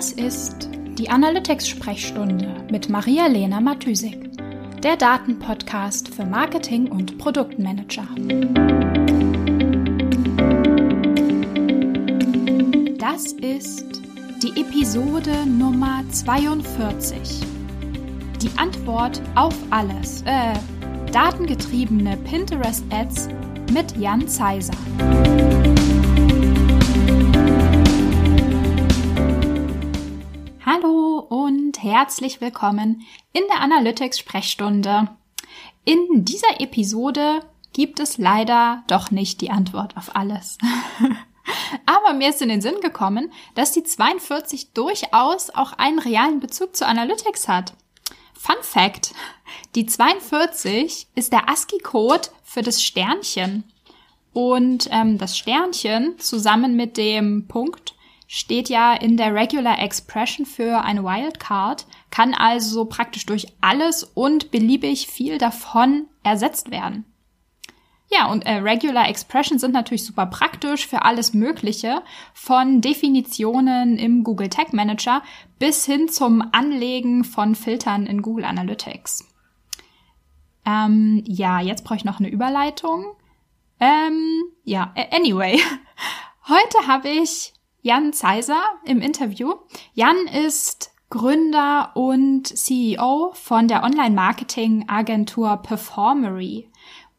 Das ist die Analytics-Sprechstunde mit Maria-Lena Matysik, der Datenpodcast für Marketing und Produktmanager. Das ist die Episode Nummer 42. Die Antwort auf alles. Äh, datengetriebene Pinterest-Ads mit Jan Zeiser. Herzlich willkommen in der Analytics-Sprechstunde. In dieser Episode gibt es leider doch nicht die Antwort auf alles. Aber mir ist in den Sinn gekommen, dass die 42 durchaus auch einen realen Bezug zu Analytics hat. Fun Fact. Die 42 ist der ASCII-Code für das Sternchen. Und ähm, das Sternchen zusammen mit dem Punkt steht ja in der Regular Expression für eine Wildcard, kann also praktisch durch alles und beliebig viel davon ersetzt werden. Ja, und äh, Regular Expressions sind natürlich super praktisch für alles Mögliche, von Definitionen im Google Tag Manager bis hin zum Anlegen von Filtern in Google Analytics. Ähm, ja, jetzt brauche ich noch eine Überleitung. Ähm, ja, anyway. Heute habe ich Jan Zeiser im Interview. Jan ist Gründer und CEO von der Online-Marketing-Agentur Performery.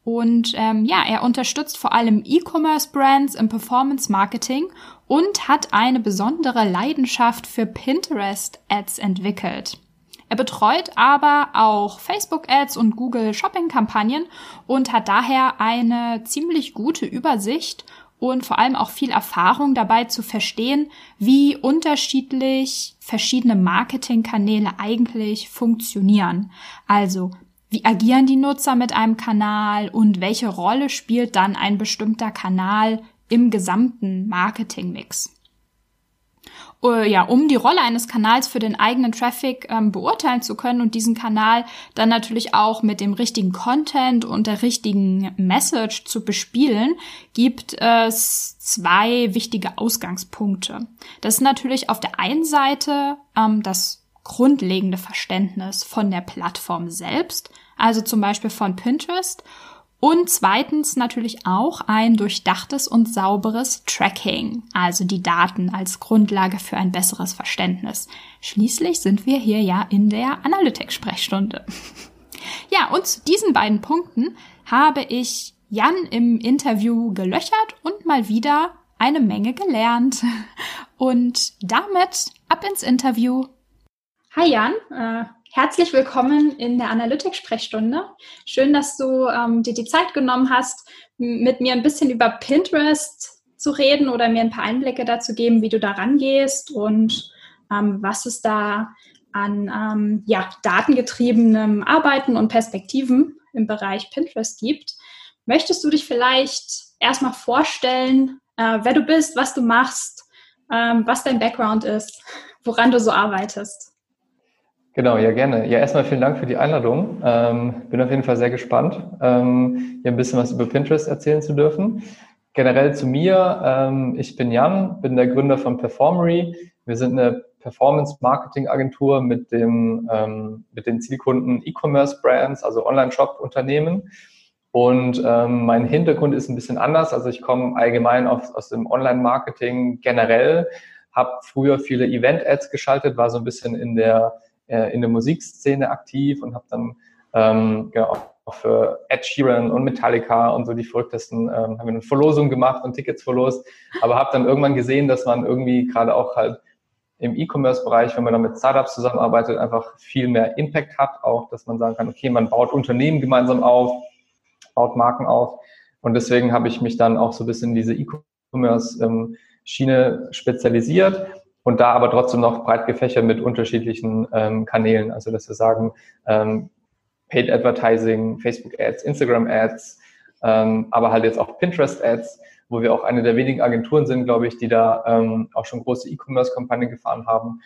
Und ähm, ja, er unterstützt vor allem E-Commerce-Brands im Performance-Marketing und hat eine besondere Leidenschaft für Pinterest-Ads entwickelt. Er betreut aber auch Facebook-Ads und Google Shopping-Kampagnen und hat daher eine ziemlich gute Übersicht und vor allem auch viel Erfahrung dabei zu verstehen, wie unterschiedlich verschiedene Marketingkanäle eigentlich funktionieren. Also wie agieren die Nutzer mit einem Kanal und welche Rolle spielt dann ein bestimmter Kanal im gesamten Marketingmix? Äh, ja, um die Rolle eines Kanals für den eigenen Traffic ähm, beurteilen zu können und diesen Kanal dann natürlich auch mit dem richtigen Content und der richtigen Message zu bespielen, gibt es zwei wichtige Ausgangspunkte. Das ist natürlich auf der einen Seite ähm, das grundlegende Verständnis von der Plattform selbst, also zum Beispiel von Pinterest und zweitens natürlich auch ein durchdachtes und sauberes Tracking, also die Daten als Grundlage für ein besseres Verständnis. Schließlich sind wir hier ja in der Analytics-Sprechstunde. ja, und zu diesen beiden Punkten habe ich Jan im Interview gelöchert und mal wieder eine Menge gelernt. Und damit ab ins Interview. Hi Jan, äh, Herzlich willkommen in der Analytics-Sprechstunde. Schön, dass du ähm, dir die Zeit genommen hast, mit mir ein bisschen über Pinterest zu reden oder mir ein paar Einblicke dazu geben, wie du da rangehst und ähm, was es da an ähm, ja, datengetriebenem Arbeiten und Perspektiven im Bereich Pinterest gibt. Möchtest du dich vielleicht erstmal vorstellen, äh, wer du bist, was du machst, ähm, was dein Background ist, woran du so arbeitest? Genau, ja gerne. Ja, erstmal vielen Dank für die Einladung. Ähm, bin auf jeden Fall sehr gespannt, ähm, hier ein bisschen was über Pinterest erzählen zu dürfen. Generell zu mir, ähm, ich bin Jan, bin der Gründer von Performery. Wir sind eine Performance-Marketing-Agentur mit dem ähm, mit den Zielkunden E-Commerce-Brands, also Online-Shop-Unternehmen. Und ähm, mein Hintergrund ist ein bisschen anders. Also ich komme allgemein aus, aus dem Online-Marketing generell, habe früher viele Event-Ads geschaltet, war so ein bisschen in der äh, in der Musikszene aktiv und habe dann ähm, genau, auch für Ed Sheeran und Metallica und so die verrücktesten, ähm, haben wir eine Verlosung gemacht und Tickets verlost, aber habe dann irgendwann gesehen, dass man irgendwie gerade auch halt im E-Commerce-Bereich, wenn man dann mit Startups zusammenarbeitet, einfach viel mehr Impact hat, auch dass man sagen kann, okay, man baut Unternehmen gemeinsam auf, baut Marken auf. Und deswegen habe ich mich dann auch so ein bisschen in diese E-Commerce-Schiene ähm, spezialisiert und da aber trotzdem noch breit gefächert mit unterschiedlichen ähm, Kanälen. Also dass wir sagen, ähm, Paid Advertising, Facebook Ads, Instagram Ads, ähm, aber halt jetzt auch Pinterest Ads, wo wir auch eine der wenigen Agenturen sind, glaube ich, die da ähm, auch schon große E-Commerce-Kampagnen gefahren haben,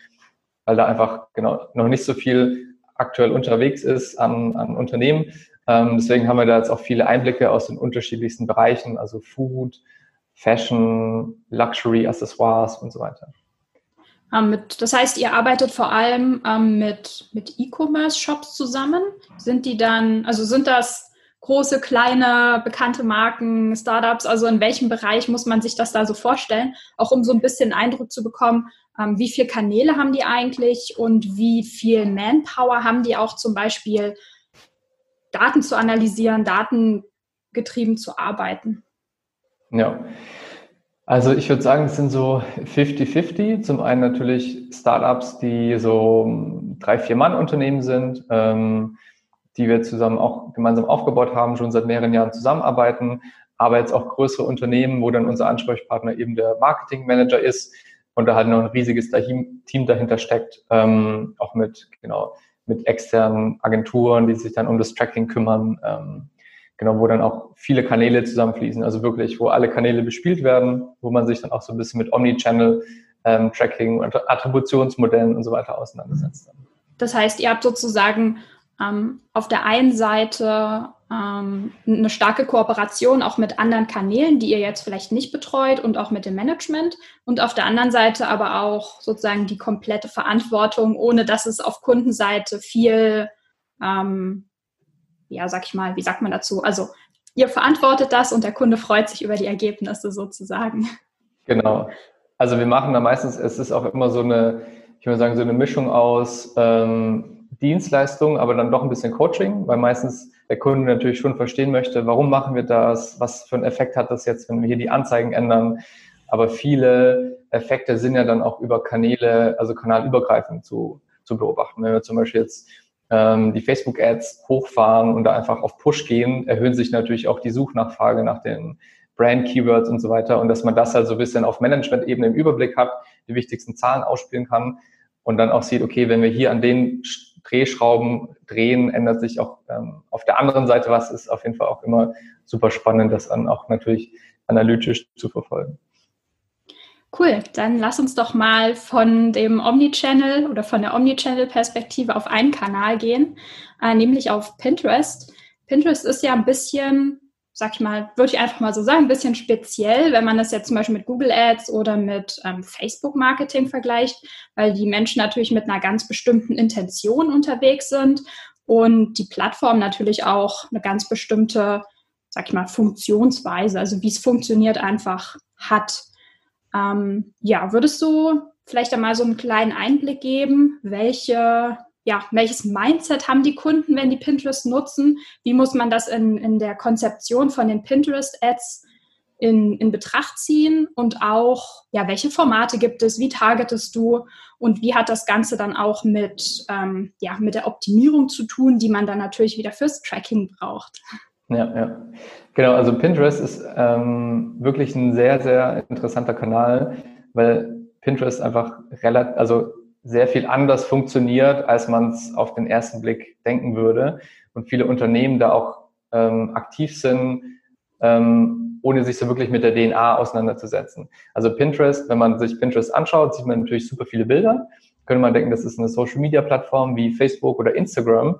weil da einfach genau noch nicht so viel aktuell unterwegs ist an, an Unternehmen. Ähm, deswegen haben wir da jetzt auch viele Einblicke aus den unterschiedlichsten Bereichen, also Food, Fashion, Luxury, Accessoires und so weiter. Ähm, mit, das heißt, ihr arbeitet vor allem ähm, mit, mit E-Commerce-Shops zusammen. Sind die dann, also sind das große, kleine, bekannte Marken, Startups? Also in welchem Bereich muss man sich das da so vorstellen? Auch um so ein bisschen Eindruck zu bekommen, ähm, wie viele Kanäle haben die eigentlich und wie viel Manpower haben die auch zum Beispiel Daten zu analysieren, datengetrieben zu arbeiten? Ja, also ich würde sagen, es sind so 50-50. Zum einen natürlich Startups, die so drei, vier Mann Unternehmen sind, ähm, die wir zusammen auch gemeinsam aufgebaut haben, schon seit mehreren Jahren zusammenarbeiten, aber jetzt auch größere Unternehmen, wo dann unser Ansprechpartner eben der Marketing Manager ist und da halt noch ein riesiges Team dahinter steckt, ähm, auch mit genau mit externen Agenturen, die sich dann um das Tracking kümmern. Ähm, genau, wo dann auch viele Kanäle zusammenfließen, also wirklich, wo alle Kanäle bespielt werden, wo man sich dann auch so ein bisschen mit Omnichannel ähm, Tracking und Attributionsmodellen und so weiter auseinandersetzt. Das heißt, ihr habt sozusagen ähm, auf der einen Seite ähm, eine starke Kooperation auch mit anderen Kanälen, die ihr jetzt vielleicht nicht betreut und auch mit dem Management und auf der anderen Seite aber auch sozusagen die komplette Verantwortung, ohne dass es auf Kundenseite viel ähm, ja, sag ich mal, wie sagt man dazu? Also ihr verantwortet das und der Kunde freut sich über die Ergebnisse sozusagen. Genau. Also wir machen da meistens, es ist auch immer so eine, ich würde sagen, so eine Mischung aus ähm, Dienstleistung, aber dann doch ein bisschen Coaching, weil meistens der Kunde natürlich schon verstehen möchte, warum machen wir das, was für einen Effekt hat das jetzt, wenn wir hier die Anzeigen ändern. Aber viele Effekte sind ja dann auch über Kanäle, also kanalübergreifend zu, zu beobachten. Wenn wir zum Beispiel jetzt ähm, die Facebook-Ads hochfahren und da einfach auf Push gehen, erhöhen sich natürlich auch die Suchnachfrage nach den Brand-Keywords und so weiter. Und dass man das halt so ein bisschen auf Management-Ebene im Überblick hat, die wichtigsten Zahlen ausspielen kann und dann auch sieht, okay, wenn wir hier an den Drehschrauben drehen, ändert sich auch ähm, auf der anderen Seite was, ist auf jeden Fall auch immer super spannend, das dann auch natürlich analytisch zu verfolgen. Cool, dann lass uns doch mal von dem Omnichannel oder von der Omnichannel-Perspektive auf einen Kanal gehen, äh, nämlich auf Pinterest. Pinterest ist ja ein bisschen, sag ich mal, würde ich einfach mal so sagen, ein bisschen speziell, wenn man das jetzt zum Beispiel mit Google Ads oder mit ähm, Facebook-Marketing vergleicht, weil die Menschen natürlich mit einer ganz bestimmten Intention unterwegs sind und die Plattform natürlich auch eine ganz bestimmte, sag ich mal, Funktionsweise, also wie es funktioniert, einfach hat. Ähm, ja, würdest du vielleicht einmal so einen kleinen Einblick geben, welche, ja, welches Mindset haben die Kunden, wenn die Pinterest nutzen? Wie muss man das in, in der Konzeption von den Pinterest-Ads in, in Betracht ziehen? Und auch, ja, welche Formate gibt es? Wie targetest du? Und wie hat das Ganze dann auch mit, ähm, ja, mit der Optimierung zu tun, die man dann natürlich wieder fürs Tracking braucht? Ja, ja. Genau, also Pinterest ist ähm, wirklich ein sehr, sehr interessanter Kanal, weil Pinterest einfach relativ, also sehr viel anders funktioniert, als man es auf den ersten Blick denken würde. Und viele Unternehmen da auch ähm, aktiv sind, ähm, ohne sich so wirklich mit der DNA auseinanderzusetzen. Also Pinterest, wenn man sich Pinterest anschaut, sieht man natürlich super viele Bilder. Könnte man denken, das ist eine Social-Media-Plattform wie Facebook oder Instagram.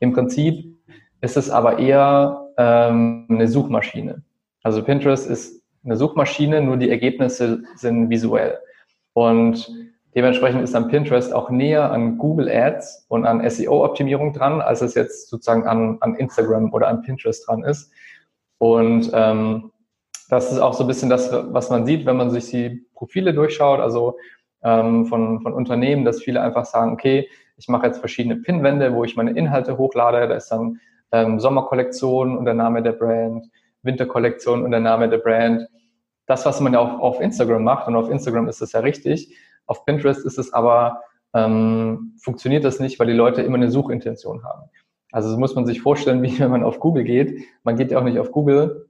Im Prinzip ist es aber eher ähm, eine Suchmaschine. Also Pinterest ist eine Suchmaschine, nur die Ergebnisse sind visuell. Und dementsprechend ist dann Pinterest auch näher an Google Ads und an SEO-Optimierung dran, als es jetzt sozusagen an, an Instagram oder an Pinterest dran ist. Und ähm, das ist auch so ein bisschen das, was man sieht, wenn man sich die Profile durchschaut, also ähm, von, von Unternehmen, dass viele einfach sagen, okay, ich mache jetzt verschiedene Pinwände, wo ich meine Inhalte hochlade, da ist dann ähm, Sommerkollektion und der Name der Brand, Winterkollektion und der Name der Brand. Das, was man ja auch auf Instagram macht, und auf Instagram ist das ja richtig, auf Pinterest ist es aber, ähm, funktioniert das nicht, weil die Leute immer eine Suchintention haben. Also so muss man sich vorstellen, wie wenn man auf Google geht. Man geht ja auch nicht auf Google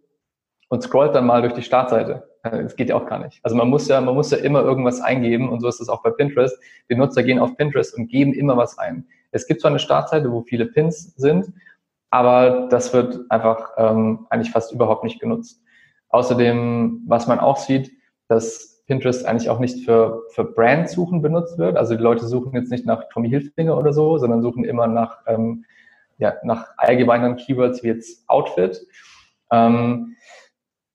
und scrollt dann mal durch die Startseite. Äh, das geht ja auch gar nicht. Also man muss ja, man muss ja immer irgendwas eingeben und so ist es auch bei Pinterest. Die Nutzer gehen auf Pinterest und geben immer was ein. Es gibt zwar eine Startseite, wo viele Pins sind, aber das wird einfach ähm, eigentlich fast überhaupt nicht genutzt. Außerdem, was man auch sieht, dass Pinterest eigentlich auch nicht für, für Brandsuchen benutzt wird. Also die Leute suchen jetzt nicht nach Tommy Hilfiger oder so, sondern suchen immer nach, ähm, ja, nach allgemeinen Keywords wie jetzt Outfit. Ähm,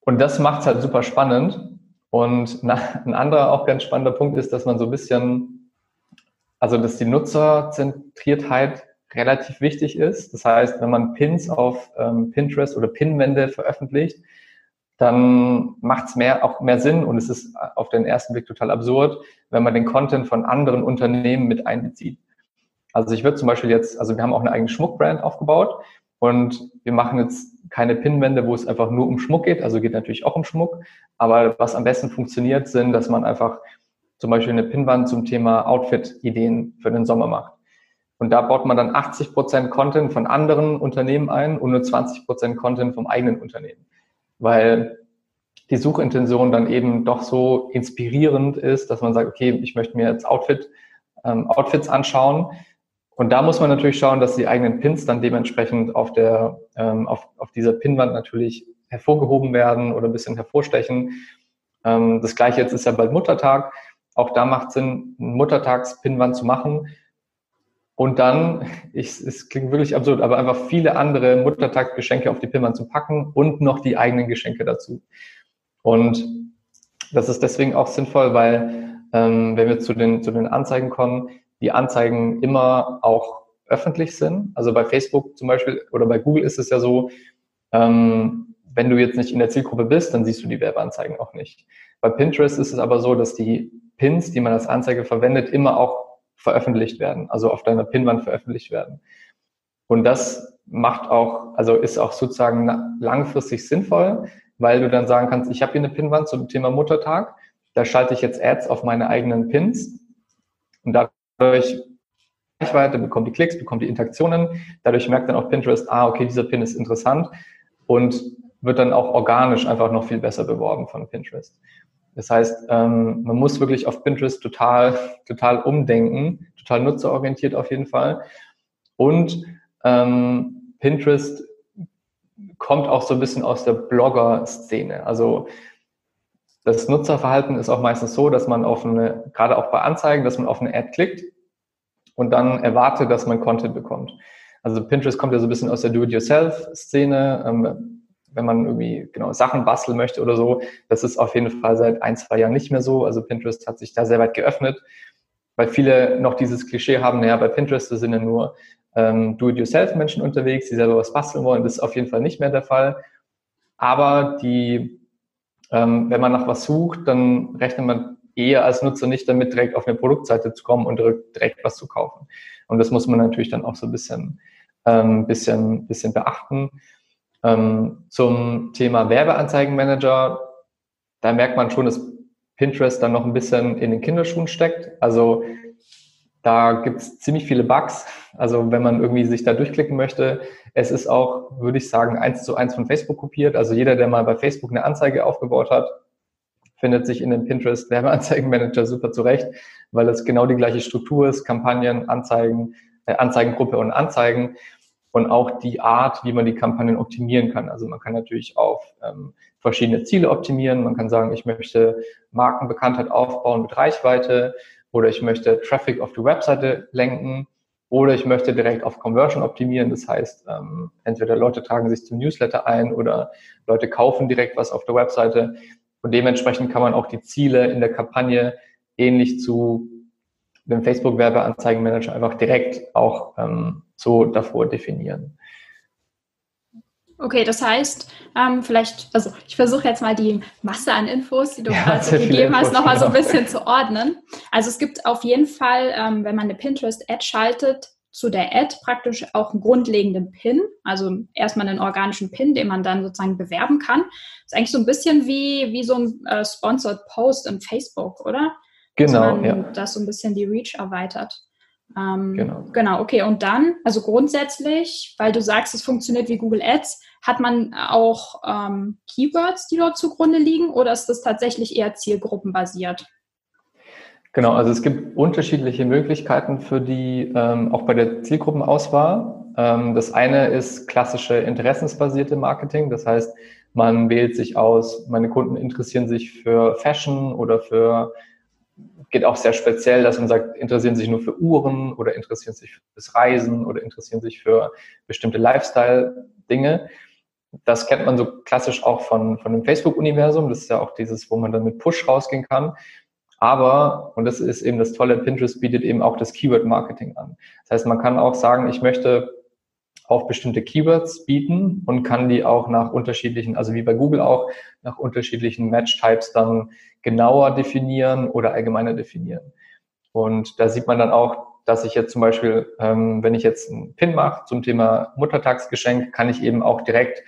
und das macht es halt super spannend. Und ein anderer auch ganz spannender Punkt ist, dass man so ein bisschen, also dass die Nutzerzentriertheit relativ wichtig ist. Das heißt, wenn man Pins auf ähm, Pinterest oder Pinwände veröffentlicht, dann macht es mehr, auch mehr Sinn und es ist auf den ersten Blick total absurd, wenn man den Content von anderen Unternehmen mit einbezieht. Also ich würde zum Beispiel jetzt, also wir haben auch eine eigene Schmuckbrand aufgebaut und wir machen jetzt keine Pinwände, wo es einfach nur um Schmuck geht, also geht natürlich auch um Schmuck, aber was am besten funktioniert, sind, dass man einfach zum Beispiel eine Pinwand zum Thema Outfit-Ideen für den Sommer macht. Und da baut man dann 80 Prozent Content von anderen Unternehmen ein und nur 20 Prozent Content vom eigenen Unternehmen weil die Suchintention dann eben doch so inspirierend ist, dass man sagt, okay, ich möchte mir jetzt Outfit, ähm, Outfits anschauen. Und da muss man natürlich schauen, dass die eigenen Pins dann dementsprechend auf der, ähm, auf, auf dieser Pinwand natürlich hervorgehoben werden oder ein bisschen hervorstechen. Ähm, das gleiche jetzt ist ja bald Muttertag. Auch da macht Sinn, einen Muttertags-Pinwand zu machen, und dann, ich, es klingt wirklich absurd, aber einfach viele andere Muttertaggeschenke auf die Pimmern zu packen und noch die eigenen Geschenke dazu. Und das ist deswegen auch sinnvoll, weil ähm, wenn wir zu den, zu den Anzeigen kommen, die Anzeigen immer auch öffentlich sind. Also bei Facebook zum Beispiel oder bei Google ist es ja so, ähm, wenn du jetzt nicht in der Zielgruppe bist, dann siehst du die Werbeanzeigen auch nicht. Bei Pinterest ist es aber so, dass die Pins, die man als Anzeige verwendet, immer auch veröffentlicht werden, also auf deiner Pinnwand veröffentlicht werden. Und das macht auch, also ist auch sozusagen langfristig sinnvoll, weil du dann sagen kannst, ich habe hier eine Pinnwand zum Thema Muttertag, da schalte ich jetzt Ads auf meine eigenen Pins und dadurch Reichweite, bekommt die Klicks, bekommt die Interaktionen. Dadurch merkt dann auch Pinterest, ah, okay, dieser Pin ist interessant und wird dann auch organisch einfach noch viel besser beworben von Pinterest. Das heißt, ähm, man muss wirklich auf Pinterest total, total umdenken, total nutzerorientiert auf jeden Fall. Und ähm, Pinterest kommt auch so ein bisschen aus der Blogger-Szene. Also das Nutzerverhalten ist auch meistens so, dass man auf eine, gerade auch bei Anzeigen, dass man auf eine Ad klickt und dann erwartet, dass man Content bekommt. Also Pinterest kommt ja so ein bisschen aus der Do-it-yourself-Szene. Ähm, wenn man irgendwie genau Sachen basteln möchte oder so. Das ist auf jeden Fall seit ein, zwei Jahren nicht mehr so. Also Pinterest hat sich da sehr weit geöffnet, weil viele noch dieses Klischee haben, naja, bei Pinterest sind ja nur ähm, Do-it-yourself-Menschen unterwegs, die selber was basteln wollen. Das ist auf jeden Fall nicht mehr der Fall. Aber die, ähm, wenn man nach was sucht, dann rechnet man eher als Nutzer nicht damit, direkt auf eine Produktseite zu kommen und direkt was zu kaufen. Und das muss man natürlich dann auch so ein bisschen, ähm, bisschen, bisschen beachten. Ähm, zum Thema Werbeanzeigenmanager, da merkt man schon, dass Pinterest dann noch ein bisschen in den Kinderschuhen steckt. Also da gibt es ziemlich viele Bugs. Also wenn man irgendwie sich da durchklicken möchte, es ist auch, würde ich sagen, eins zu eins von Facebook kopiert. Also jeder, der mal bei Facebook eine Anzeige aufgebaut hat, findet sich in dem Pinterest Werbeanzeigenmanager super zurecht, weil es genau die gleiche Struktur ist, Kampagnen, Anzeigen, äh, Anzeigengruppe und Anzeigen und auch die Art, wie man die Kampagnen optimieren kann. Also man kann natürlich auf ähm, verschiedene Ziele optimieren. Man kann sagen, ich möchte Markenbekanntheit aufbauen mit Reichweite oder ich möchte Traffic auf die Webseite lenken oder ich möchte direkt auf Conversion optimieren. Das heißt, ähm, entweder Leute tragen sich zum Newsletter ein oder Leute kaufen direkt was auf der Webseite. Und dementsprechend kann man auch die Ziele in der Kampagne ähnlich zu dem Facebook-Werbeanzeigenmanager einfach direkt auch ähm, so davor definieren. Okay, das heißt, ähm, vielleicht, also ich versuche jetzt mal die Masse an Infos, die du ja, gerade gegeben hast, nochmal so ein genau. bisschen zu ordnen. Also es gibt auf jeden Fall, ähm, wenn man eine Pinterest-Ad schaltet, zu der Ad praktisch auch einen grundlegenden Pin, also erstmal einen organischen Pin, den man dann sozusagen bewerben kann. Das ist eigentlich so ein bisschen wie, wie so ein äh, Sponsored Post in Facebook, oder? Genau, dass man ja. das so ein bisschen die Reach erweitert. Ähm, genau. Genau, okay. Und dann, also grundsätzlich, weil du sagst, es funktioniert wie Google Ads, hat man auch ähm, Keywords, die dort zugrunde liegen, oder ist das tatsächlich eher zielgruppenbasiert? Genau, also es gibt unterschiedliche Möglichkeiten für die, ähm, auch bei der Zielgruppenauswahl. Ähm, das eine ist klassische interessensbasierte Marketing. Das heißt, man wählt sich aus, meine Kunden interessieren sich für Fashion oder für geht auch sehr speziell, dass man sagt, interessieren sich nur für Uhren oder interessieren sich fürs Reisen oder interessieren sich für bestimmte Lifestyle-Dinge. das kennt man so klassisch auch von, von dem Facebook-Universum. Das ist ja auch dieses, wo man dann mit Push rausgehen kann. Aber, und das ist eben das Tolle, Pinterest bietet eben auch das Keyword-Marketing an. Das heißt, man kann auch sagen, ich möchte auf bestimmte Keywords bieten und kann die auch nach unterschiedlichen, also wie bei Google auch, nach unterschiedlichen Match-Types dann genauer definieren oder allgemeiner definieren. Und da sieht man dann auch, dass ich jetzt zum Beispiel, ähm, wenn ich jetzt einen Pin mache zum Thema Muttertagsgeschenk, kann ich eben auch direkt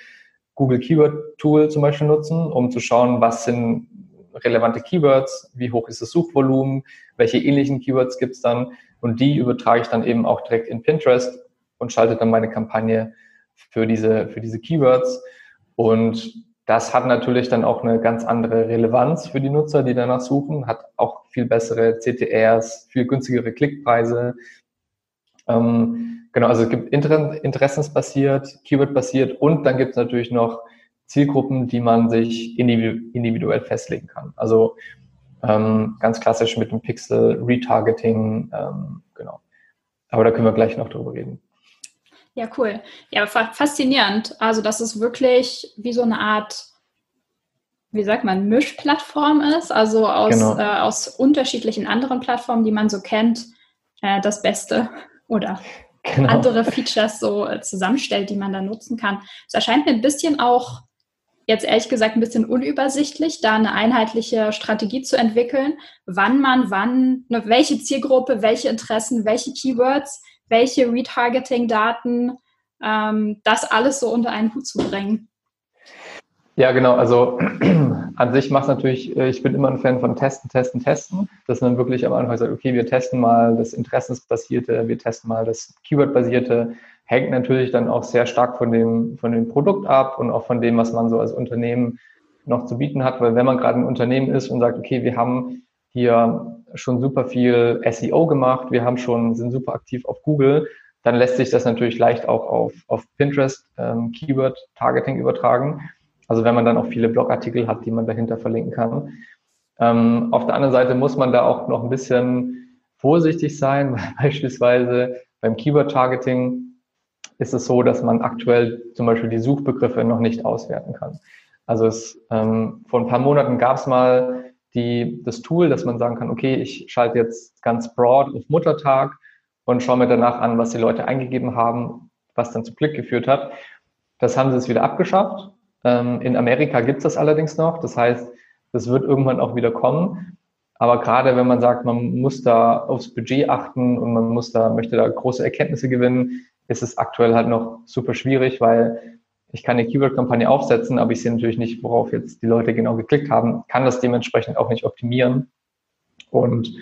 Google Keyword Tool zum Beispiel nutzen, um zu schauen, was sind relevante Keywords, wie hoch ist das Suchvolumen, welche ähnlichen Keywords gibt es dann und die übertrage ich dann eben auch direkt in Pinterest und schalte dann meine Kampagne für diese, für diese Keywords und das hat natürlich dann auch eine ganz andere Relevanz für die Nutzer, die danach suchen, hat auch viel bessere CTRs, viel günstigere Klickpreise. Ähm, genau, also es gibt Inter interessensbasiert, Keyword-basiert und dann gibt es natürlich noch Zielgruppen, die man sich individuell festlegen kann. Also ähm, ganz klassisch mit dem Pixel Retargeting, ähm, genau. Aber da können wir gleich noch drüber reden. Ja, cool. Ja, faszinierend. Also, dass es wirklich wie so eine Art, wie sagt man, Mischplattform ist, also aus, genau. äh, aus unterschiedlichen anderen Plattformen, die man so kennt, äh, das Beste oder genau. andere Features so äh, zusammenstellt, die man dann nutzen kann. Es erscheint mir ein bisschen auch jetzt ehrlich gesagt ein bisschen unübersichtlich, da eine einheitliche Strategie zu entwickeln, wann man wann, ne, welche Zielgruppe, welche Interessen, welche Keywords welche Retargeting-Daten, ähm, das alles so unter einen Hut zu bringen. Ja, genau. Also an sich macht es natürlich, äh, ich bin immer ein Fan von Testen, Testen, Testen, dass man wirklich am Anfang sagt, okay, wir testen mal das Interessensbasierte, wir testen mal das Keyword-basierte, hängt natürlich dann auch sehr stark von dem, von dem Produkt ab und auch von dem, was man so als Unternehmen noch zu bieten hat, weil wenn man gerade ein Unternehmen ist und sagt, okay, wir haben hier schon super viel SEO gemacht, wir haben schon, sind super aktiv auf Google, dann lässt sich das natürlich leicht auch auf, auf Pinterest ähm, Keyword Targeting übertragen. Also wenn man dann auch viele Blogartikel hat, die man dahinter verlinken kann. Ähm, auf der anderen Seite muss man da auch noch ein bisschen vorsichtig sein, weil beispielsweise beim Keyword Targeting ist es so, dass man aktuell zum Beispiel die Suchbegriffe noch nicht auswerten kann. Also es, ähm, vor ein paar Monaten gab es mal die, das Tool, dass man sagen kann, okay, ich schalte jetzt ganz broad auf Muttertag und schaue mir danach an, was die Leute eingegeben haben, was dann zu Klick geführt hat. Das haben sie jetzt wieder abgeschafft. Ähm, in Amerika gibt es das allerdings noch. Das heißt, das wird irgendwann auch wieder kommen. Aber gerade wenn man sagt, man muss da aufs Budget achten und man muss da, möchte da große Erkenntnisse gewinnen, ist es aktuell halt noch super schwierig, weil ich kann eine Keyword-Kampagne aufsetzen, aber ich sehe natürlich nicht, worauf jetzt die Leute genau geklickt haben, kann das dementsprechend auch nicht optimieren. Und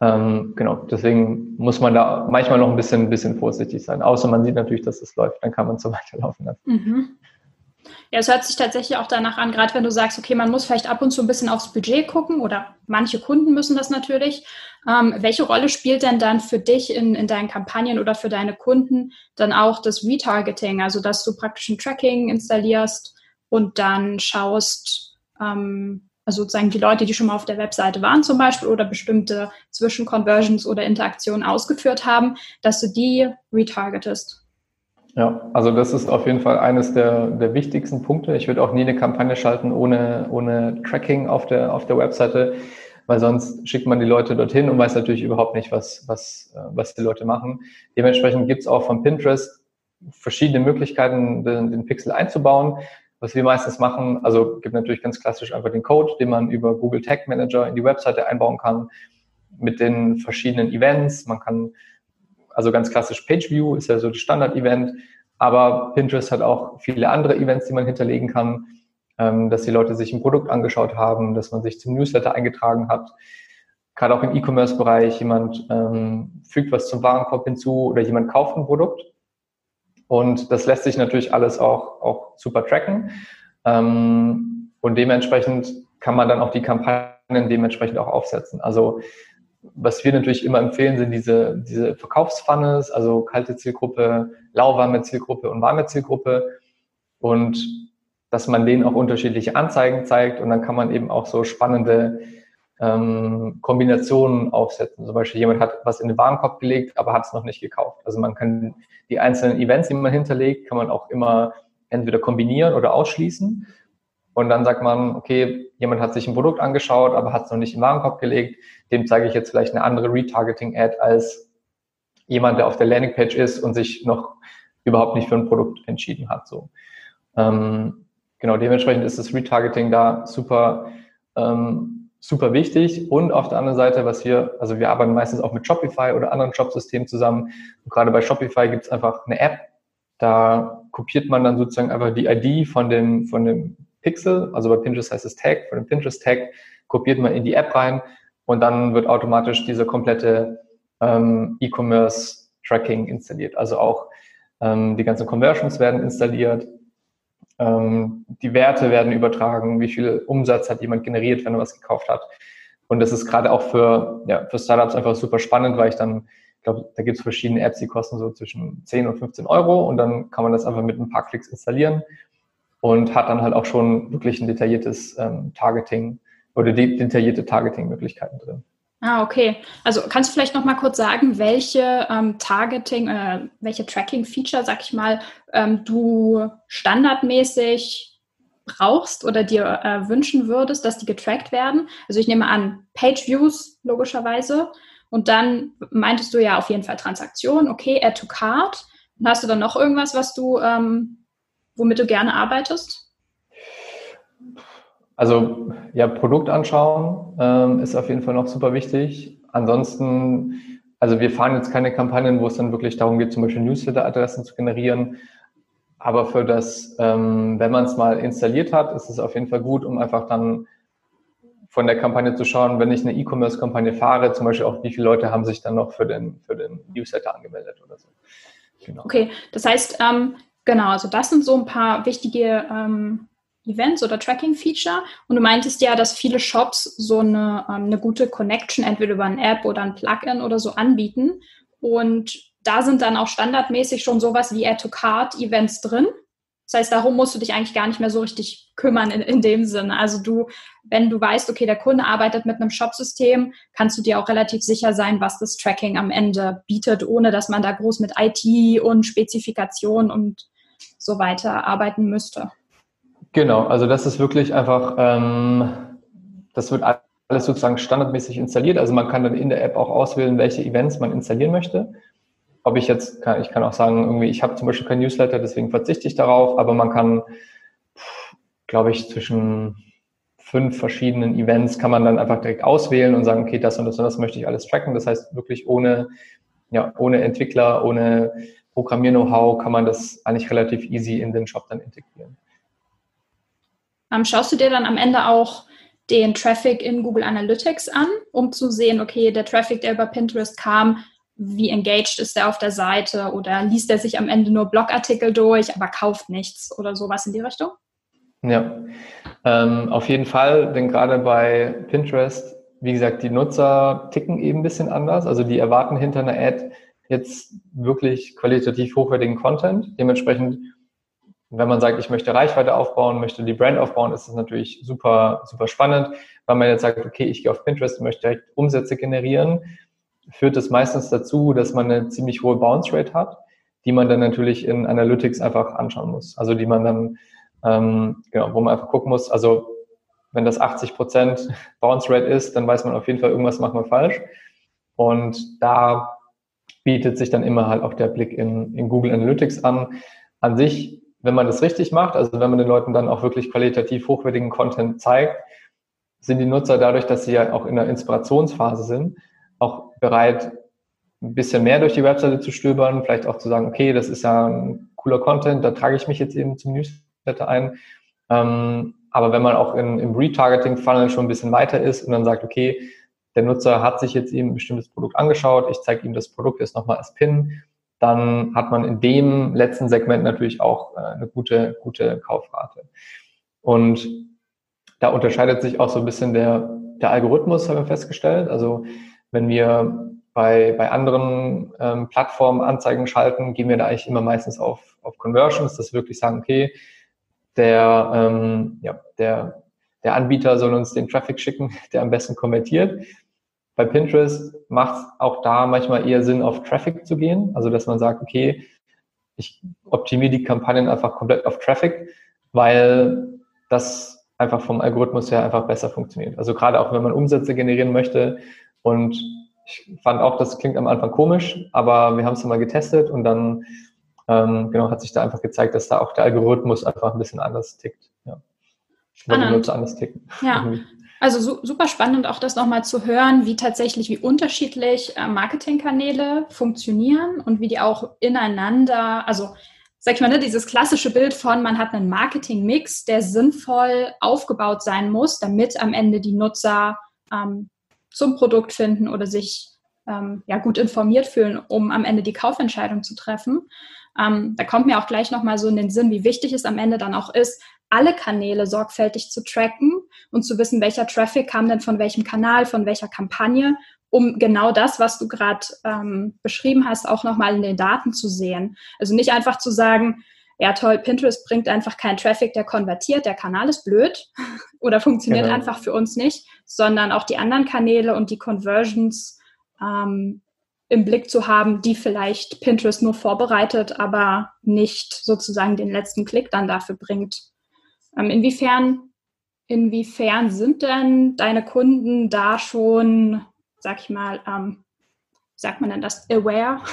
ähm, genau, deswegen muss man da manchmal noch ein bisschen, ein bisschen vorsichtig sein. Außer man sieht natürlich, dass es läuft, dann kann man so weiterlaufen lassen. Mhm. Ja, es hört sich tatsächlich auch danach an, gerade wenn du sagst, okay, man muss vielleicht ab und zu ein bisschen aufs Budget gucken oder manche Kunden müssen das natürlich. Ähm, welche Rolle spielt denn dann für dich in, in deinen Kampagnen oder für deine Kunden dann auch das Retargeting, also dass du praktisch ein Tracking installierst und dann schaust, ähm, also sozusagen die Leute, die schon mal auf der Webseite waren zum Beispiel oder bestimmte Zwischenconversions oder Interaktionen ausgeführt haben, dass du die retargetest? Ja, also das ist auf jeden Fall eines der, der wichtigsten Punkte. Ich würde auch nie eine Kampagne schalten ohne, ohne Tracking auf der, auf der Webseite, weil sonst schickt man die Leute dorthin und weiß natürlich überhaupt nicht, was, was, äh, was die Leute machen. Dementsprechend gibt es auch von Pinterest verschiedene Möglichkeiten, den, den Pixel einzubauen. Was wir meistens machen, also gibt natürlich ganz klassisch einfach den Code, den man über Google Tag Manager in die Webseite einbauen kann, mit den verschiedenen Events. Man kann also ganz klassisch Page View ist ja so das Standard-Event, aber Pinterest hat auch viele andere Events, die man hinterlegen kann, ähm, dass die Leute sich ein Produkt angeschaut haben, dass man sich zum Newsletter eingetragen hat. Gerade auch im E-Commerce-Bereich, jemand ähm, fügt was zum Warenkorb hinzu oder jemand kauft ein Produkt. Und das lässt sich natürlich alles auch, auch super tracken. Ähm, und dementsprechend kann man dann auch die Kampagnen dementsprechend auch aufsetzen. Also was wir natürlich immer empfehlen, sind diese, diese Verkaufsfunnels, also kalte Zielgruppe, lauwarme Zielgruppe und warme Zielgruppe. Und dass man denen auch unterschiedliche Anzeigen zeigt und dann kann man eben auch so spannende ähm, Kombinationen aufsetzen. Zum Beispiel jemand hat was in den Warenkorb gelegt, aber hat es noch nicht gekauft. Also man kann die einzelnen Events, die man hinterlegt, kann man auch immer entweder kombinieren oder ausschließen. Und dann sagt man, okay, jemand hat sich ein Produkt angeschaut, aber hat es noch nicht im Warenkorb gelegt. Dem zeige ich jetzt vielleicht eine andere Retargeting-Ad als jemand, der auf der Landingpage ist und sich noch überhaupt nicht für ein Produkt entschieden hat. So. Ähm, genau, dementsprechend ist das Retargeting da super, ähm, super wichtig. Und auf der anderen Seite, was wir, also wir arbeiten meistens auch mit Shopify oder anderen Shopsystemen zusammen. Und gerade bei Shopify gibt es einfach eine App, da kopiert man dann sozusagen einfach die ID von dem, von dem Pixel, also bei Pinterest heißt es Tag, von dem Pinterest Tag kopiert man in die App rein und dann wird automatisch dieser komplette ähm, E-Commerce Tracking installiert. Also auch ähm, die ganzen Conversions werden installiert, ähm, die Werte werden übertragen, wie viel Umsatz hat jemand generiert, wenn er was gekauft hat. Und das ist gerade auch für, ja, für Startups einfach super spannend, weil ich dann, ich glaube, da gibt es verschiedene Apps, die kosten so zwischen 10 und 15 Euro und dann kann man das einfach mit ein paar Klicks installieren und hat dann halt auch schon wirklich ein detailliertes ähm, Targeting oder de detaillierte Targeting-Möglichkeiten drin. Ah, okay. Also kannst du vielleicht noch mal kurz sagen, welche ähm, Targeting, äh, welche Tracking-Feature, sag ich mal, ähm, du standardmäßig brauchst oder dir äh, wünschen würdest, dass die getrackt werden? Also ich nehme an, Page-Views logischerweise. Und dann meintest du ja auf jeden Fall Transaktion, okay, Add to Card. Und hast du dann noch irgendwas, was du, ähm, womit du gerne arbeitest? Also ja, Produkt anschauen ähm, ist auf jeden Fall noch super wichtig. Ansonsten, also wir fahren jetzt keine Kampagnen, wo es dann wirklich darum geht, zum Beispiel Newsletter-Adressen zu generieren. Aber für das, ähm, wenn man es mal installiert hat, ist es auf jeden Fall gut, um einfach dann von der Kampagne zu schauen, wenn ich eine E-Commerce-Kampagne fahre, zum Beispiel auch, wie viele Leute haben sich dann noch für den, für den Newsletter angemeldet oder so. Genau. Okay, das heißt, ähm, genau, also das sind so ein paar wichtige ähm, Events oder Tracking-Feature. Und du meintest ja, dass viele Shops so eine, ähm, eine gute Connection entweder über eine App oder ein Plugin oder so anbieten. Und da sind dann auch standardmäßig schon sowas wie Add-to-Card-Events drin. Das heißt, darum musst du dich eigentlich gar nicht mehr so richtig kümmern in, in dem Sinne. Also du, wenn du weißt, okay, der Kunde arbeitet mit einem Shop-System, kannst du dir auch relativ sicher sein, was das Tracking am Ende bietet, ohne dass man da groß mit IT und Spezifikation und so weiter arbeiten müsste. Genau, also das ist wirklich einfach, ähm, das wird alles sozusagen standardmäßig installiert. Also man kann dann in der App auch auswählen, welche Events man installieren möchte. Ob ich jetzt, kann, ich kann auch sagen, irgendwie, ich habe zum Beispiel kein Newsletter, deswegen verzichte ich darauf, aber man kann, glaube ich, zwischen fünf verschiedenen Events kann man dann einfach direkt auswählen und sagen, okay, das und das und das möchte ich alles tracken. Das heißt, wirklich ohne, ja, ohne Entwickler, ohne Programmier-Know-how kann man das eigentlich relativ easy in den Shop dann integrieren. Ähm, schaust du dir dann am Ende auch den Traffic in Google Analytics an, um zu sehen, okay, der Traffic, der über Pinterest kam, wie engaged ist der auf der Seite oder liest er sich am Ende nur Blogartikel durch, aber kauft nichts oder sowas in die Richtung? Ja, ähm, auf jeden Fall, denn gerade bei Pinterest, wie gesagt, die Nutzer ticken eben ein bisschen anders. Also die erwarten hinter einer Ad jetzt wirklich qualitativ hochwertigen Content. Dementsprechend wenn man sagt, ich möchte Reichweite aufbauen, möchte die Brand aufbauen, ist das natürlich super, super spannend. Wenn man jetzt sagt, okay, ich gehe auf Pinterest und möchte direkt Umsätze generieren, führt das meistens dazu, dass man eine ziemlich hohe Bounce Rate hat, die man dann natürlich in Analytics einfach anschauen muss. Also die man dann, ähm, genau, wo man einfach gucken muss, also wenn das 80 Prozent Bounce Rate ist, dann weiß man auf jeden Fall, irgendwas macht man falsch. Und da bietet sich dann immer halt auch der Blick in, in Google Analytics an. An sich wenn man das richtig macht, also wenn man den Leuten dann auch wirklich qualitativ hochwertigen Content zeigt, sind die Nutzer dadurch, dass sie ja auch in der Inspirationsphase sind, auch bereit, ein bisschen mehr durch die Webseite zu stöbern, vielleicht auch zu sagen, okay, das ist ja ein cooler Content, da trage ich mich jetzt eben zum Newsletter ein. Ähm, aber wenn man auch in, im Retargeting-Funnel schon ein bisschen weiter ist und dann sagt, okay, der Nutzer hat sich jetzt eben ein bestimmtes Produkt angeschaut, ich zeige ihm das Produkt jetzt nochmal als Pin dann hat man in dem letzten Segment natürlich auch äh, eine gute, gute Kaufrate. Und da unterscheidet sich auch so ein bisschen der, der Algorithmus, haben wir festgestellt. Also wenn wir bei, bei anderen ähm, Plattformen Anzeigen schalten, gehen wir da eigentlich immer meistens auf, auf Conversions, dass wir wirklich sagen, okay, der, ähm, ja, der, der Anbieter soll uns den Traffic schicken, der am besten konvertiert. Bei Pinterest macht es auch da manchmal eher Sinn, auf Traffic zu gehen. Also, dass man sagt, okay, ich optimiere die Kampagnen einfach komplett auf Traffic, weil das einfach vom Algorithmus her einfach besser funktioniert. Also gerade auch wenn man Umsätze generieren möchte und ich fand auch, das klingt am Anfang komisch, aber wir haben es mal getestet und dann ähm, genau hat sich da einfach gezeigt, dass da auch der Algorithmus einfach ein bisschen anders tickt. Ja. Weil die Nutzer anders ticken. Ja. Also su super spannend auch das nochmal zu hören, wie tatsächlich, wie unterschiedlich äh, Marketingkanäle funktionieren und wie die auch ineinander, also sag ich mal, ne, dieses klassische Bild von, man hat einen Marketing-Mix, der sinnvoll aufgebaut sein muss, damit am Ende die Nutzer ähm, zum Produkt finden oder sich ähm, ja, gut informiert fühlen, um am Ende die Kaufentscheidung zu treffen. Ähm, da kommt mir auch gleich nochmal so in den Sinn, wie wichtig es am Ende dann auch ist, alle Kanäle sorgfältig zu tracken und zu wissen, welcher Traffic kam denn von welchem Kanal, von welcher Kampagne, um genau das, was du gerade ähm, beschrieben hast, auch nochmal in den Daten zu sehen. Also nicht einfach zu sagen, ja toll, Pinterest bringt einfach keinen Traffic, der konvertiert, der Kanal ist blöd oder funktioniert genau. einfach für uns nicht, sondern auch die anderen Kanäle und die Conversions ähm, im Blick zu haben, die vielleicht Pinterest nur vorbereitet, aber nicht sozusagen den letzten Klick dann dafür bringt. Ähm, inwiefern, inwiefern sind denn deine Kunden da schon, sag ich mal, ähm, sagt man denn das, aware?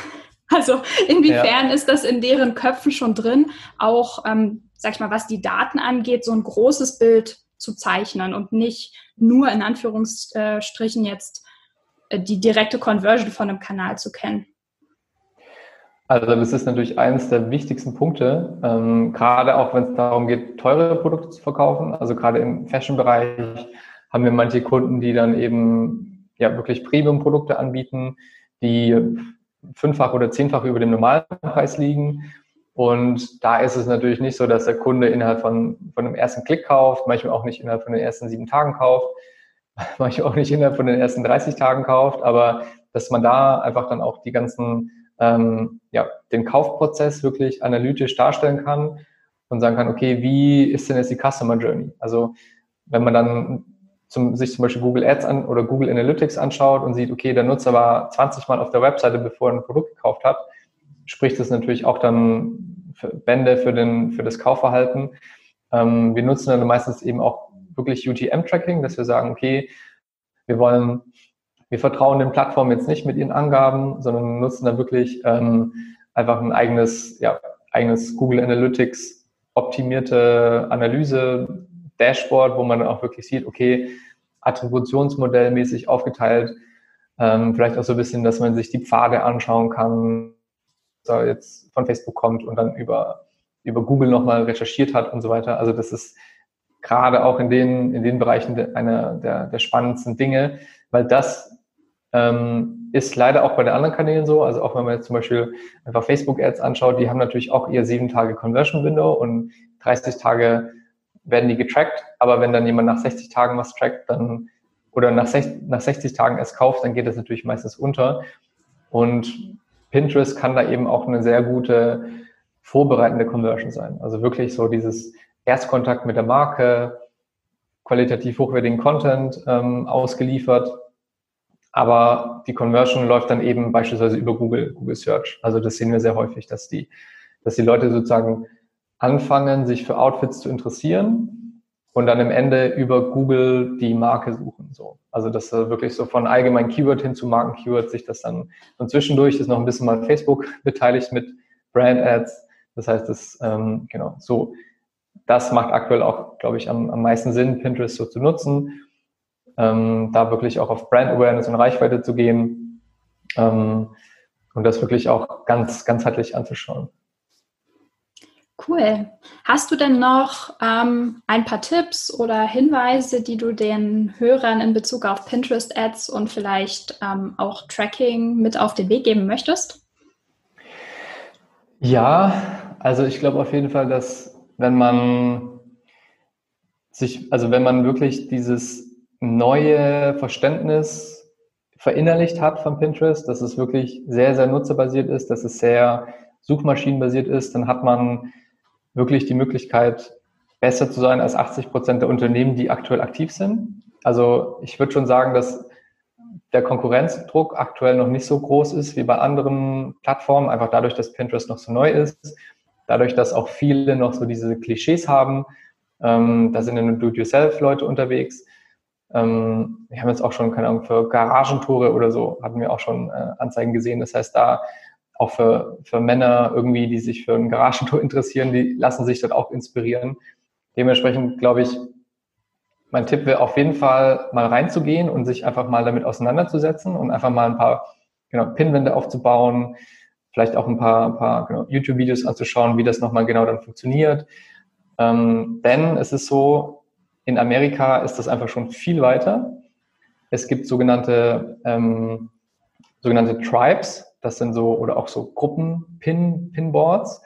Also inwiefern ja. ist das in deren Köpfen schon drin, auch, ähm, sag ich mal, was die Daten angeht, so ein großes Bild zu zeichnen und nicht nur in Anführungsstrichen jetzt äh, die direkte Conversion von einem Kanal zu kennen? Also das ist natürlich eines der wichtigsten Punkte, ähm, gerade auch wenn es darum geht, teure Produkte zu verkaufen. Also gerade im Fashion-Bereich haben wir manche Kunden, die dann eben ja wirklich Premium-Produkte anbieten, die fünffach oder zehnfach über dem normalen Preis liegen. Und da ist es natürlich nicht so, dass der Kunde innerhalb von, von dem ersten Klick kauft, manchmal auch nicht innerhalb von den ersten sieben Tagen kauft, manchmal auch nicht innerhalb von den ersten 30 Tagen kauft, aber dass man da einfach dann auch die ganzen, ähm, ja, den Kaufprozess wirklich analytisch darstellen kann und sagen kann, okay, wie ist denn jetzt die Customer Journey? Also wenn man dann zum, sich zum Beispiel Google Ads an oder Google Analytics anschaut und sieht, okay, der Nutzer war 20 Mal auf der Webseite, bevor er ein Produkt gekauft hat, spricht das natürlich auch dann für Bände für, den, für das Kaufverhalten. Ähm, wir nutzen dann meistens eben auch wirklich UTM-Tracking, dass wir sagen, okay, wir wollen, wir vertrauen den Plattformen jetzt nicht mit ihren Angaben, sondern nutzen da wirklich ähm, einfach ein eigenes, ja, eigenes Google Analytics optimierte Analyse Dashboard, wo man dann auch wirklich sieht, okay, Attributionsmodellmäßig aufgeteilt, ähm, vielleicht auch so ein bisschen, dass man sich die Pfade anschauen kann, da jetzt von Facebook kommt und dann über, über Google nochmal recherchiert hat und so weiter. Also das ist gerade auch in den, in den Bereichen einer der, der spannendsten Dinge, weil das ähm, ist leider auch bei den anderen Kanälen so. Also auch wenn man jetzt zum Beispiel einfach Facebook-Ads anschaut, die haben natürlich auch ihr sieben Tage Conversion-Window und 30 Tage werden die getrackt. Aber wenn dann jemand nach 60 Tagen was trackt, dann oder nach 60, nach 60 Tagen es kauft, dann geht das natürlich meistens unter. Und Pinterest kann da eben auch eine sehr gute vorbereitende Conversion sein. Also wirklich so dieses Erstkontakt mit der Marke, qualitativ hochwertigen Content ähm, ausgeliefert. Aber die Conversion läuft dann eben beispielsweise über Google, Google Search. Also das sehen wir sehr häufig, dass die, dass die Leute sozusagen anfangen, sich für Outfits zu interessieren und dann im Ende über Google die Marke suchen. So. Also dass wirklich so von allgemeinen Keyword hin zu Marken-Keyword sich das dann und zwischendurch ist noch ein bisschen mal Facebook beteiligt mit Brand Ads. Das heißt, das ähm, genau so das macht aktuell auch, glaube ich, am, am meisten Sinn, Pinterest so zu nutzen, ähm, da wirklich auch auf Brand Awareness und Reichweite zu gehen ähm, und das wirklich auch ganz ganzheitlich anzuschauen. Cool. Hast du denn noch ähm, ein paar Tipps oder Hinweise, die du den Hörern in Bezug auf Pinterest-Ads und vielleicht ähm, auch Tracking mit auf den Weg geben möchtest? Ja, also ich glaube auf jeden Fall, dass wenn man sich, also wenn man wirklich dieses neue Verständnis verinnerlicht hat von Pinterest, dass es wirklich sehr, sehr nutzerbasiert ist, dass es sehr suchmaschinenbasiert ist, dann hat man wirklich die Möglichkeit, besser zu sein als 80 Prozent der Unternehmen, die aktuell aktiv sind. Also ich würde schon sagen, dass der Konkurrenzdruck aktuell noch nicht so groß ist wie bei anderen Plattformen, einfach dadurch, dass Pinterest noch so neu ist, dadurch, dass auch viele noch so diese Klischees haben. Ähm, da sind ja nur Do-it-yourself-Leute unterwegs. Ähm, wir haben jetzt auch schon, keine Ahnung, für Garagentore oder so hatten wir auch schon äh, Anzeigen gesehen. Das heißt, da auch für, für Männer irgendwie, die sich für ein Garagentor interessieren, die lassen sich dort auch inspirieren. Dementsprechend glaube ich, mein Tipp wäre auf jeden Fall mal reinzugehen und sich einfach mal damit auseinanderzusetzen und einfach mal ein paar genau, Pinwände aufzubauen, vielleicht auch ein paar, ein paar genau, YouTube-Videos anzuschauen, wie das nochmal genau dann funktioniert. Ähm, denn es ist so, in Amerika ist das einfach schon viel weiter. Es gibt sogenannte, ähm, sogenannte Tribes, das sind so, oder auch so Gruppen-Pin-Pinboards.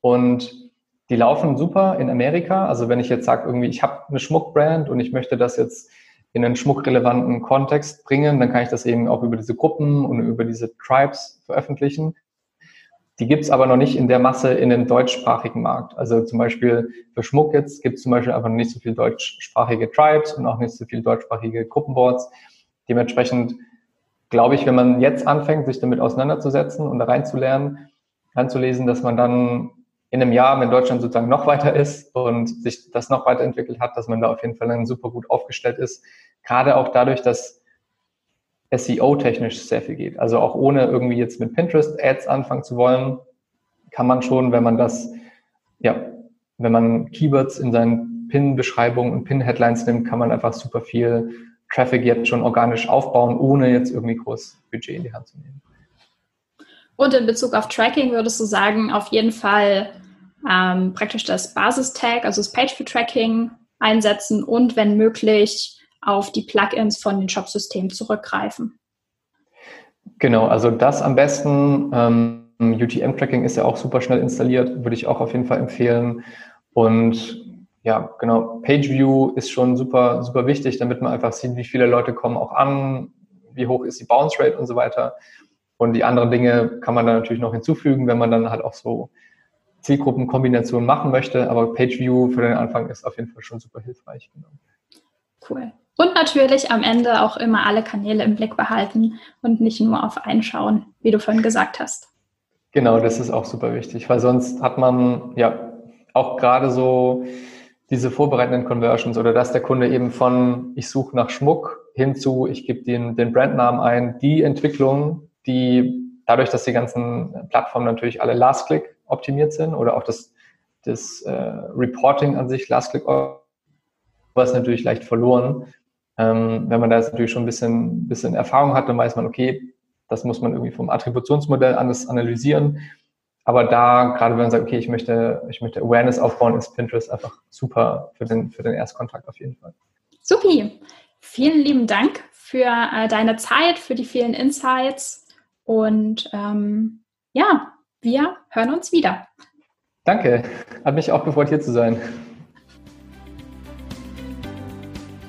Und die laufen super in Amerika. Also wenn ich jetzt sage, irgendwie, ich habe eine Schmuckbrand und ich möchte das jetzt in einen schmuckrelevanten Kontext bringen, dann kann ich das eben auch über diese Gruppen und über diese Tribes veröffentlichen. Die gibt's aber noch nicht in der Masse in dem deutschsprachigen Markt. Also zum Beispiel für Schmuck jetzt gibt es zum Beispiel einfach nicht so viel deutschsprachige Tribes und auch nicht so viel deutschsprachige Gruppenboards. Dementsprechend glaube ich, wenn man jetzt anfängt, sich damit auseinanderzusetzen und da reinzulernen, reinzulesen, dass man dann in einem Jahr, wenn Deutschland sozusagen noch weiter ist und sich das noch weiterentwickelt hat, dass man da auf jeden Fall dann super gut aufgestellt ist. Gerade auch dadurch, dass SEO-technisch sehr viel geht. Also auch ohne irgendwie jetzt mit Pinterest-Ads anfangen zu wollen, kann man schon, wenn man das, ja, wenn man Keywords in seinen Pin-Beschreibungen und Pin-Headlines nimmt, kann man einfach super viel Traffic jetzt schon organisch aufbauen, ohne jetzt irgendwie groß Budget in die Hand zu nehmen. Und in Bezug auf Tracking würdest du sagen, auf jeden Fall ähm, praktisch das Basistag, also das Page for Tracking einsetzen und wenn möglich auf die Plugins von den Shop-Systemen zurückgreifen. Genau, also das am besten. Ähm, UTM-Tracking ist ja auch super schnell installiert, würde ich auch auf jeden Fall empfehlen. Und ja, genau, Page-View ist schon super, super wichtig, damit man einfach sieht, wie viele Leute kommen auch an, wie hoch ist die Bounce Rate und so weiter. Und die anderen Dinge kann man dann natürlich noch hinzufügen, wenn man dann halt auch so Zielgruppenkombinationen machen möchte. Aber PageView für den Anfang ist auf jeden Fall schon super hilfreich. Genau. Cool. Und natürlich am Ende auch immer alle Kanäle im Blick behalten und nicht nur auf einen schauen, wie du vorhin gesagt hast. Genau, das ist auch super wichtig, weil sonst hat man ja auch gerade so diese vorbereitenden Conversions oder dass der Kunde eben von ich suche nach Schmuck hin zu ich gebe den, den Brandnamen ein, die Entwicklung die dadurch, dass die ganzen Plattformen natürlich alle Last-Click optimiert sind oder auch das, das äh, Reporting an sich Last-Click was natürlich leicht verloren. Ähm, wenn man da jetzt natürlich schon ein bisschen, bisschen Erfahrung hat, dann weiß man, okay, das muss man irgendwie vom Attributionsmodell anders analysieren. Aber da, gerade wenn man sagt, okay, ich möchte, ich möchte Awareness aufbauen, ist Pinterest einfach super für den, für den Erstkontakt auf jeden Fall. Supi. Vielen lieben Dank für äh, deine Zeit, für die vielen Insights. Und ähm, ja, wir hören uns wieder. Danke, hat mich auch gefreut, hier zu sein.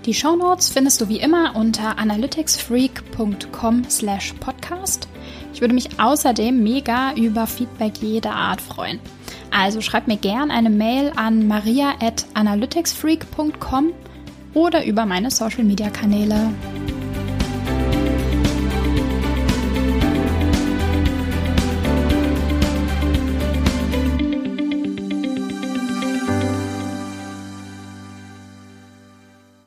Die Shownotes findest du wie immer unter analyticsfreak.com/podcast. Ich würde mich außerdem mega über Feedback jeder Art freuen. Also schreib mir gern eine Mail an maria@analyticsfreak.com oder über meine Social Media Kanäle.